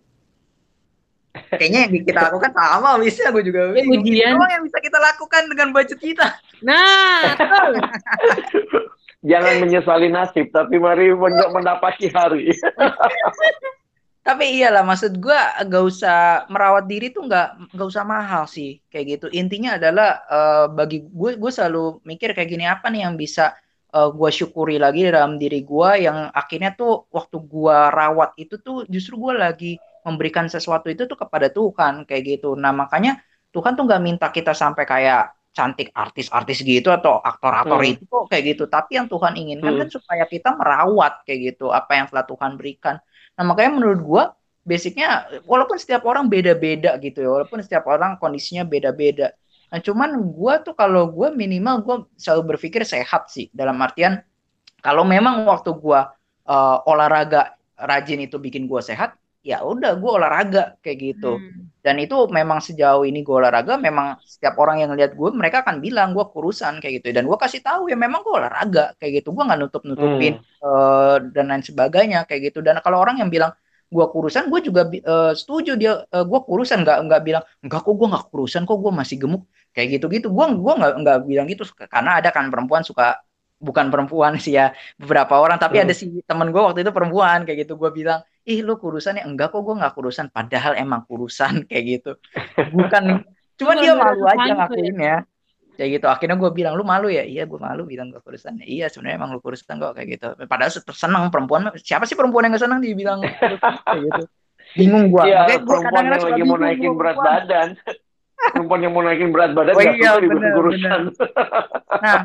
Speaker 2: Kayaknya yang kita lakukan sama, bisa gue juga
Speaker 3: Ya, ujian.
Speaker 2: Apa yang bisa kita lakukan dengan budget kita?
Speaker 3: nah betul.
Speaker 1: Jangan menyesali nasib, tapi mari men- mendapati hari.
Speaker 2: Tapi iyalah, maksud gue gak usah merawat diri tuh nggak nggak usah mahal sih kayak gitu. Intinya adalah eh, bagi gue gue selalu mikir kayak gini apa nih yang bisa eh, gue syukuri lagi dalam diri gue yang akhirnya tuh waktu gue rawat itu tuh justru gue lagi memberikan sesuatu itu tuh kepada Tuhan kayak gitu. Nah makanya Tuhan tuh nggak minta kita sampai kayak cantik artis-artis gitu atau aktor-aktor
Speaker 1: Hmm.
Speaker 2: itu kok kayak gitu. Tapi yang Tuhan inginkan
Speaker 1: Hmm.
Speaker 2: kan supaya kita merawat kayak gitu apa yang telah Tuhan berikan. Nah, makanya menurut gua basicnya walaupun setiap orang beda-beda gitu ya, walaupun setiap orang kondisinya beda-beda. Nah, cuman gua tuh kalau gua minimal gua selalu berpikir sehat sih dalam artian kalau memang waktu gua eh, olahraga rajin itu bikin gua sehat, ya udah gua olahraga kayak gitu.
Speaker 3: Hmm.
Speaker 2: Dan itu memang sejauh ini gue olahraga, memang setiap orang yang lihat gue, mereka akan bilang gue kurusan kayak gitu. Dan gue kasih tahu ya memang gue olahraga kayak gitu. Gue nggak nutup nutupin eh, dan lain sebagainya kayak gitu. Dan kalau orang yang bilang gue kurusan, gue juga eh, setuju dia eh, gue kurusan, nggak nggak bilang enggak kok gue nggak kurusan kok gue masih gemuk kayak gitu gitu. Gue gua nggak nggak bilang gitu karena ada kan perempuan suka bukan perempuan sih ya beberapa orang tapi
Speaker 1: Hmm.
Speaker 2: ada si temen gue waktu itu perempuan kayak gitu gue bilang ih lu kurusan ya? Enggak kok gue nggak kurusan. Padahal emang kurusan kayak gitu. Bukan. Cuma
Speaker 3: Cuma
Speaker 2: dia malu aja
Speaker 3: ya.
Speaker 2: ngakuin ya kayak gitu. Akhirnya gue bilang lu malu ya? Iya gue malu bilang gue kurusan. Iya sebenarnya emang lu kurusan kok kayak gitu. Padahal seneng perempuan siapa sih perempuan yang gak seneng dibilang kurusan kayak gitu. Bingung gue
Speaker 1: Iya, perempuan yang lagi mau naikin berat badan. perempuan yang mau naikin berat badan
Speaker 2: Oh iya, bener,
Speaker 1: kurusan.
Speaker 2: Nah,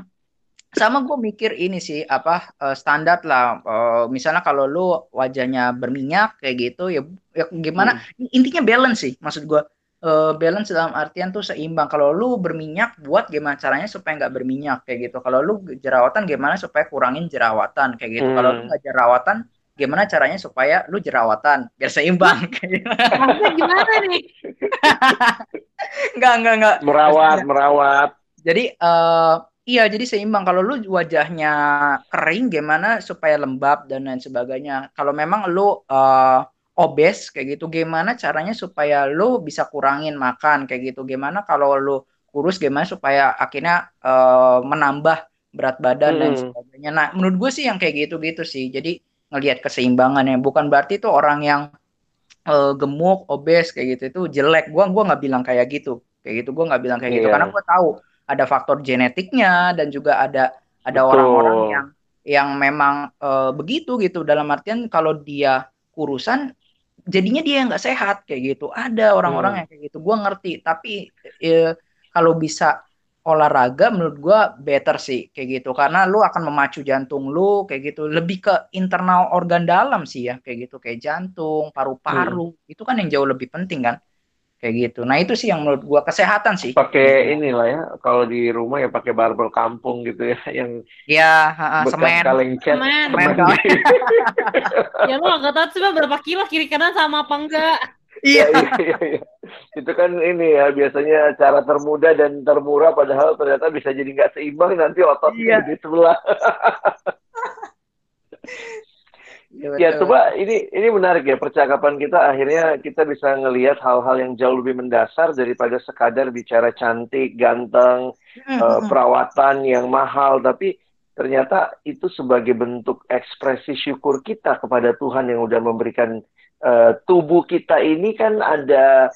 Speaker 2: sama gue mikir ini sih apa eh, standar lah. Eh, misalnya kalau lu wajahnya berminyak kayak gitu ya, ya gimana? Intinya balance sih, maksud gue. Eh, balance dalam artian tuh seimbang. Kalau lu berminyak, buat gimana caranya supaya nggak berminyak kayak gitu. Kalau lu jerawatan, gimana supaya kurangin jerawatan kayak gitu.
Speaker 1: Hmm.
Speaker 2: Kalau lu nggak jerawatan, gimana caranya supaya lu jerawatan biar seimbang kayak gitu.
Speaker 3: Maksudnya gimana nih
Speaker 2: Enggak, enggak, enggak.
Speaker 1: Merawat, merawat.
Speaker 2: Jadi eh iya, jadi seimbang. Kalau lu wajahnya kering, gimana supaya lembab dan lain sebagainya. Kalau memang lu eh obes kayak gitu, gimana caranya supaya lu bisa kurangin makan kayak gitu. Gimana kalau lu kurus, gimana supaya akhirnya eh menambah berat badan dan
Speaker 1: Hmm.
Speaker 2: sebagainya. Nah, menurut gue sih yang kayak gitu-gitu sih. Jadi ngelihat keseimbangan ya. Bukan berarti itu orang yang eh, gemuk, obes kayak gitu itu jelek. Gua gua nggak bilang kayak gitu. Kayak gitu gua nggak bilang kayak gitu
Speaker 1: Iya.
Speaker 2: karena gua tahu ada faktor genetiknya dan juga ada ada orang-orang yang yang memang eh, begitu gitu. Dalam artian kalau dia kurusan jadinya dia nggak sehat kayak gitu. Ada orang-orang
Speaker 1: Hmm.
Speaker 2: yang kayak gitu. Gua ngerti, tapi eh, kalau bisa olahraga menurut gua better sih kayak gitu. Karena lu akan memacu jantung lu kayak gitu. Lebih ke internal organ dalam sih ya kayak gitu. Kayak jantung paru-paru. Itu kan yang jauh lebih penting kan kayak gitu nah itu sih yang menurut gua kesehatan sih
Speaker 1: Pakai inilah ya, kalau di rumah ya pakai barbel kampung gitu ya, yang
Speaker 2: ya
Speaker 1: bekas
Speaker 2: semen
Speaker 1: kaleng cat.
Speaker 3: Semen.
Speaker 2: Semen
Speaker 1: semen
Speaker 2: kali.
Speaker 1: di-
Speaker 3: Ya lu nggak tahu sih berapa kilo kiri kanan sama apa enggak.
Speaker 2: iya
Speaker 1: iya, iya, iya. Itu kan ini ya biasanya cara termudah dan termurah padahal ternyata bisa jadi nggak seimbang nanti ototnya
Speaker 2: Iya.
Speaker 1: di sebelah.
Speaker 2: Iya,
Speaker 1: Ya coba ini ini menarik ya percakapan kita. Akhirnya kita bisa ngelihat hal-hal yang jauh lebih mendasar daripada sekadar bicara cantik, ganteng,
Speaker 2: hmm,
Speaker 1: perawatan yang mahal. Tapi ternyata itu sebagai bentuk ekspresi syukur kita kepada Tuhan yang udah memberikan eh, tubuh kita ini kan ada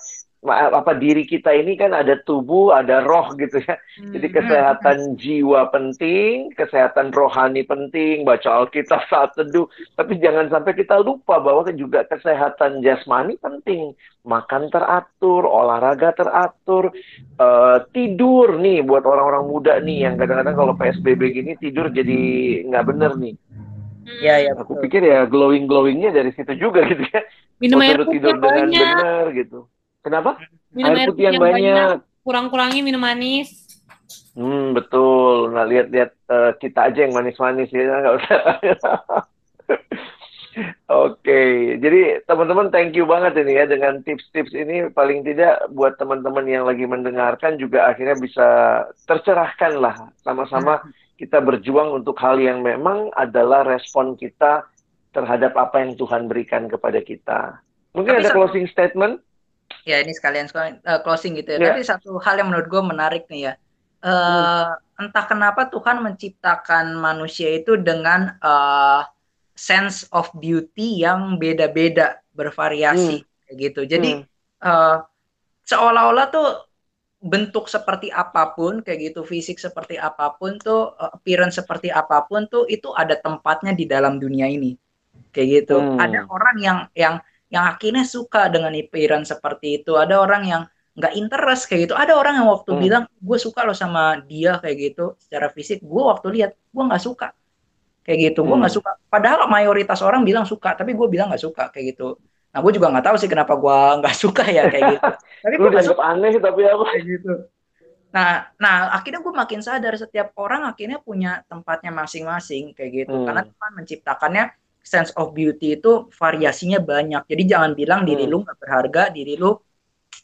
Speaker 1: apa diri kita ini kan ada tubuh, ada roh gitu ya. Jadi
Speaker 3: Hmm.
Speaker 1: kesehatan jiwa penting, kesehatan rohani penting, baca Alkitab saat teduh. Tapi jangan sampai kita lupa bahwa juga kesehatan jasmani penting. Makan teratur, olahraga teratur, eh, tidur nih buat orang-orang muda nih yang kadang-kadang kalau PSBB gini tidur jadi nggak bener nih.
Speaker 2: Iya, iya,
Speaker 1: Aku
Speaker 2: betul.
Speaker 1: pikir ya glowing-glowingnya dari situ juga gitu ya.
Speaker 3: Minum air putih
Speaker 1: tidur dengan
Speaker 3: banyak.
Speaker 1: benar gitu. Kenapa?
Speaker 3: Minum
Speaker 1: Air putih yang banyak.
Speaker 3: Kurang-kurangi minum manis.
Speaker 1: Hmm, betul. Nah, lihat-lihat eh, kita aja yang manis-manis ya, nggak usah. Oke, jadi teman-teman thank you banget ini ya dengan tips-tips ini paling tidak buat teman-teman yang lagi mendengarkan juga akhirnya bisa tercerahkan lah sama-sama kita berjuang untuk hal yang memang adalah respon kita terhadap apa yang Tuhan berikan kepada kita. Mungkin
Speaker 2: Tapi
Speaker 1: ada closing statement?
Speaker 2: Ya ini sekalian eh, closing gitu ya.
Speaker 1: Ya.
Speaker 2: Tapi satu hal yang menurut gue menarik nih ya. Eh, Entah kenapa Tuhan menciptakan manusia itu dengan eh, sense of beauty yang beda-beda, bervariasi kayak gitu. Jadi
Speaker 1: Hmm.
Speaker 2: eh, seolah-olah tuh bentuk seperti apa pun kayak gitu, fisik seperti apa pun tuh, appearance seperti apa pun tuh itu ada tempatnya di dalam dunia ini. Kayak gitu.
Speaker 1: Hmm.
Speaker 2: Ada orang yang yang yang akhirnya suka dengan appearance seperti itu. Ada orang yang nggak interest kayak gitu. Ada orang yang waktu
Speaker 1: Hmm.
Speaker 2: bilang gue suka loh sama dia kayak gitu secara fisik. Gue waktu lihat gue nggak suka kayak gitu. Gue
Speaker 1: Hmm.
Speaker 2: nggak suka. Padahal mayoritas orang bilang suka, tapi gue bilang nggak suka kayak gitu. Nah gue juga nggak tahu sih kenapa gue nggak suka ya kayak gitu. Tapi gue nggak suka
Speaker 1: aneh tapi apa?
Speaker 2: kayak gitu. Nah, nah akhirnya gue makin sadar setiap orang akhirnya punya tempatnya masing-masing kayak gitu.
Speaker 1: Hmm.
Speaker 2: Karena Tuhan menciptakannya sense of beauty itu variasinya banyak. Jadi jangan bilang diri
Speaker 1: Hmm.
Speaker 2: lu nggak berharga, diri lu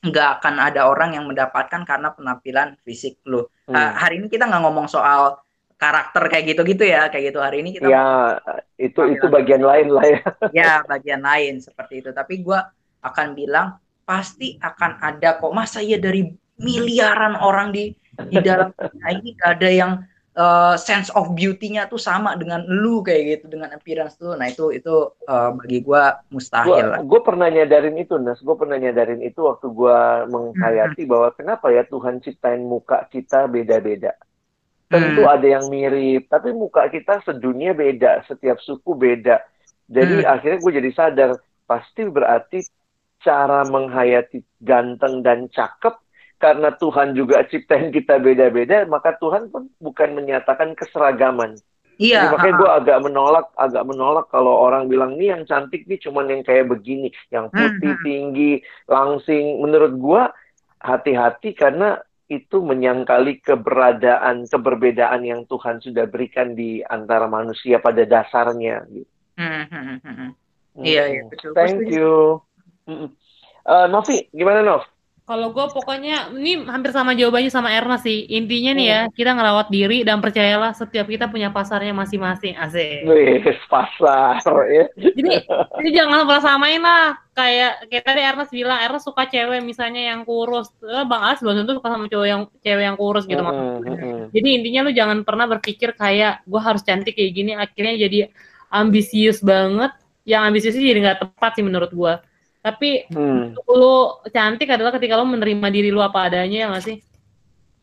Speaker 2: nggak akan ada orang yang mendapatkan karena penampilan fisik lu.
Speaker 1: Hmm.
Speaker 2: Ah, hari ini kita nggak ngomong soal karakter kayak gitu-gitu ya, kayak gitu. Hari ini kita
Speaker 1: Ya, itu itu bagian lain lah ya.
Speaker 2: ya bagian lain seperti itu. Tapi gua akan bilang pasti akan ada kok. Masa ya dari miliaran orang di di dalam dunia ini gak ada yang eh, sense of beauty-nya tuh sama dengan lu kayak gitu dengan appearance tuh. Nah itu itu eh, bagi gua mustahil lah.
Speaker 1: Gue pernah nyadarin itu, Nas. Gue pernah nyadarin itu waktu gue menghayati bahwa kenapa ya Tuhan ciptain muka kita beda-beda. Tentu
Speaker 2: Hmm.
Speaker 1: ada yang mirip, tapi muka kita sedunia beda, setiap suku beda. Jadi
Speaker 2: Hmm.
Speaker 1: akhirnya gue jadi sadar, pasti berarti cara menghayati ganteng dan cakep karena Tuhan juga ciptain kita beda-beda, maka Tuhan pun bukan menyatakan keseragaman.
Speaker 2: Iya.
Speaker 1: Jadi makanya gue agak menolak, agak menolak kalau orang bilang nih yang cantik nih cuman yang kayak begini, yang putih,
Speaker 2: Hmm, hmm.
Speaker 1: tinggi, langsing. Menurut gue hati-hati karena itu menyangkali keberadaan, keberbedaan yang Tuhan sudah berikan di antara manusia pada dasarnya. Gitu.
Speaker 2: Hmm, hmm, hmm, hmm. Iya, iya, betul.
Speaker 1: Thank you. Eh, Novi, gimana Nov?
Speaker 3: Kalau gue pokoknya ini hampir sama jawabannya sama Erna sih. Intinya nih ya, kita ngerawat diri dan percayalah setiap kita punya pasarnya masing-masing. Asik.
Speaker 1: Wih, pasar ya.
Speaker 3: Jadi, jadi jangan pernah samain lah. Kayak kayak tadi Ernest bilang, Ernest suka cewek misalnya yang kurus. Eh, Bang As belum tentu suka sama cowok yang cewek yang kurus gitu.
Speaker 1: Mm, mm, mm.
Speaker 3: Jadi intinya lu jangan pernah berpikir kayak gue harus cantik kayak gini. Akhirnya jadi ambisius banget. Yang ambisius jadi nggak tepat sih menurut gue. Tapi
Speaker 1: Hmm.
Speaker 3: lu cantik adalah ketika lu menerima diri lu apa adanya ya nggak sih?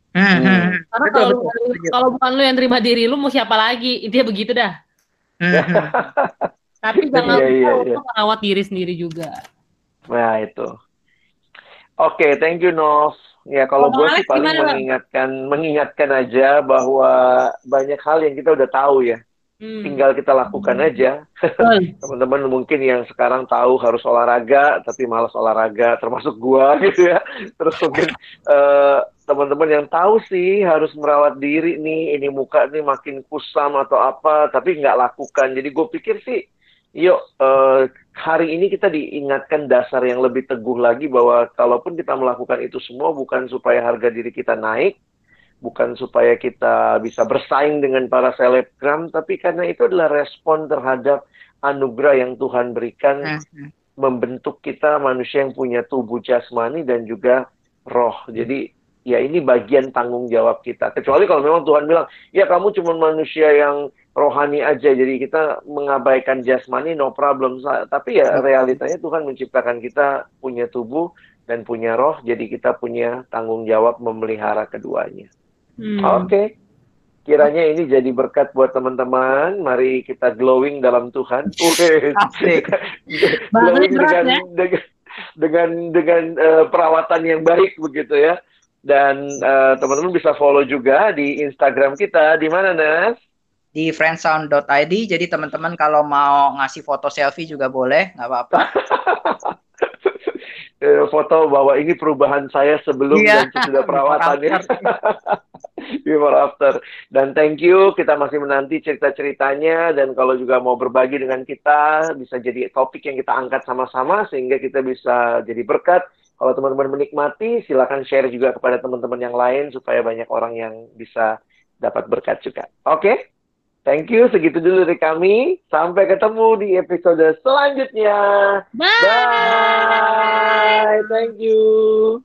Speaker 2: Hmm, hmm, hmm.
Speaker 3: Karena
Speaker 2: Betul,
Speaker 3: kalau
Speaker 2: betul,
Speaker 3: kalau bukan lu yang terima diri lu mau siapa lagi? Intinya begitu dah.
Speaker 2: Hmm.
Speaker 3: Tapi jangan
Speaker 1: Iya, iya,
Speaker 3: lupa
Speaker 1: iya.
Speaker 3: untuk merawat diri sendiri juga.
Speaker 1: Nah, itu. Oke, thank you, Nov. Ya, kalau gue sih paling
Speaker 3: gimana,
Speaker 1: mengingatkan mengingatkan aja bahwa banyak hal yang kita udah tahu ya.
Speaker 3: Hmm.
Speaker 1: Tinggal kita lakukan aja.
Speaker 3: Betul.
Speaker 1: Teman-teman mungkin yang sekarang tahu harus olahraga, tapi malas olahraga, termasuk gua gitu ya. Terus mungkin eh, teman-teman yang tahu sih harus merawat diri nih, ini muka nih makin kusam atau apa, tapi nggak lakukan. Jadi gue pikir sih, yuk eh, hari ini kita diingatkan dasar yang lebih teguh lagi bahwa kalaupun kita melakukan itu semua bukan supaya harga diri kita naik, bukan supaya kita bisa bersaing dengan para selebgram, tapi karena itu adalah respon terhadap anugerah yang Tuhan berikan membentuk kita manusia yang punya tubuh jasmani dan juga roh. Jadi ya ini bagian tanggung jawab kita. Kecuali kalau memang Tuhan bilang, ya kamu cuma manusia yang rohani aja, jadi kita mengabaikan jasmani, no problem. Tapi ya realitanya Tuhan menciptakan kita punya tubuh dan punya roh, jadi kita punya tanggung jawab memelihara keduanya.
Speaker 3: Hmm.
Speaker 1: Oke. Kiranya ini jadi berkat buat teman-teman. Mari kita glowing dalam Tuhan. Wih.
Speaker 2: Asik.
Speaker 1: glowing dengan,
Speaker 3: ya.
Speaker 1: dengan dengan dengan eh, perawatan yang baik begitu ya. Dan eh, teman-teman bisa follow juga di Instagram kita. Di mana, Nas?
Speaker 2: Di friendsound.id, jadi teman-teman kalau mau ngasih foto selfie juga boleh, nggak apa-apa.
Speaker 1: Eh, foto bahwa ini perubahan saya sebelum
Speaker 2: Iya.
Speaker 1: dan sesudah perawatan ya. Before after. Dan thank you, kita masih menanti cerita-ceritanya dan kalau juga mau berbagi dengan kita bisa jadi topik yang kita angkat sama-sama sehingga kita bisa jadi berkat. Kalau teman-teman menikmati, silakan share juga kepada teman-teman yang lain supaya banyak orang yang bisa dapat berkat juga. Oke? Thank you, segitu dulu dari kami. Sampai ketemu di episode selanjutnya.
Speaker 3: Bye.
Speaker 1: Bye. Thank you.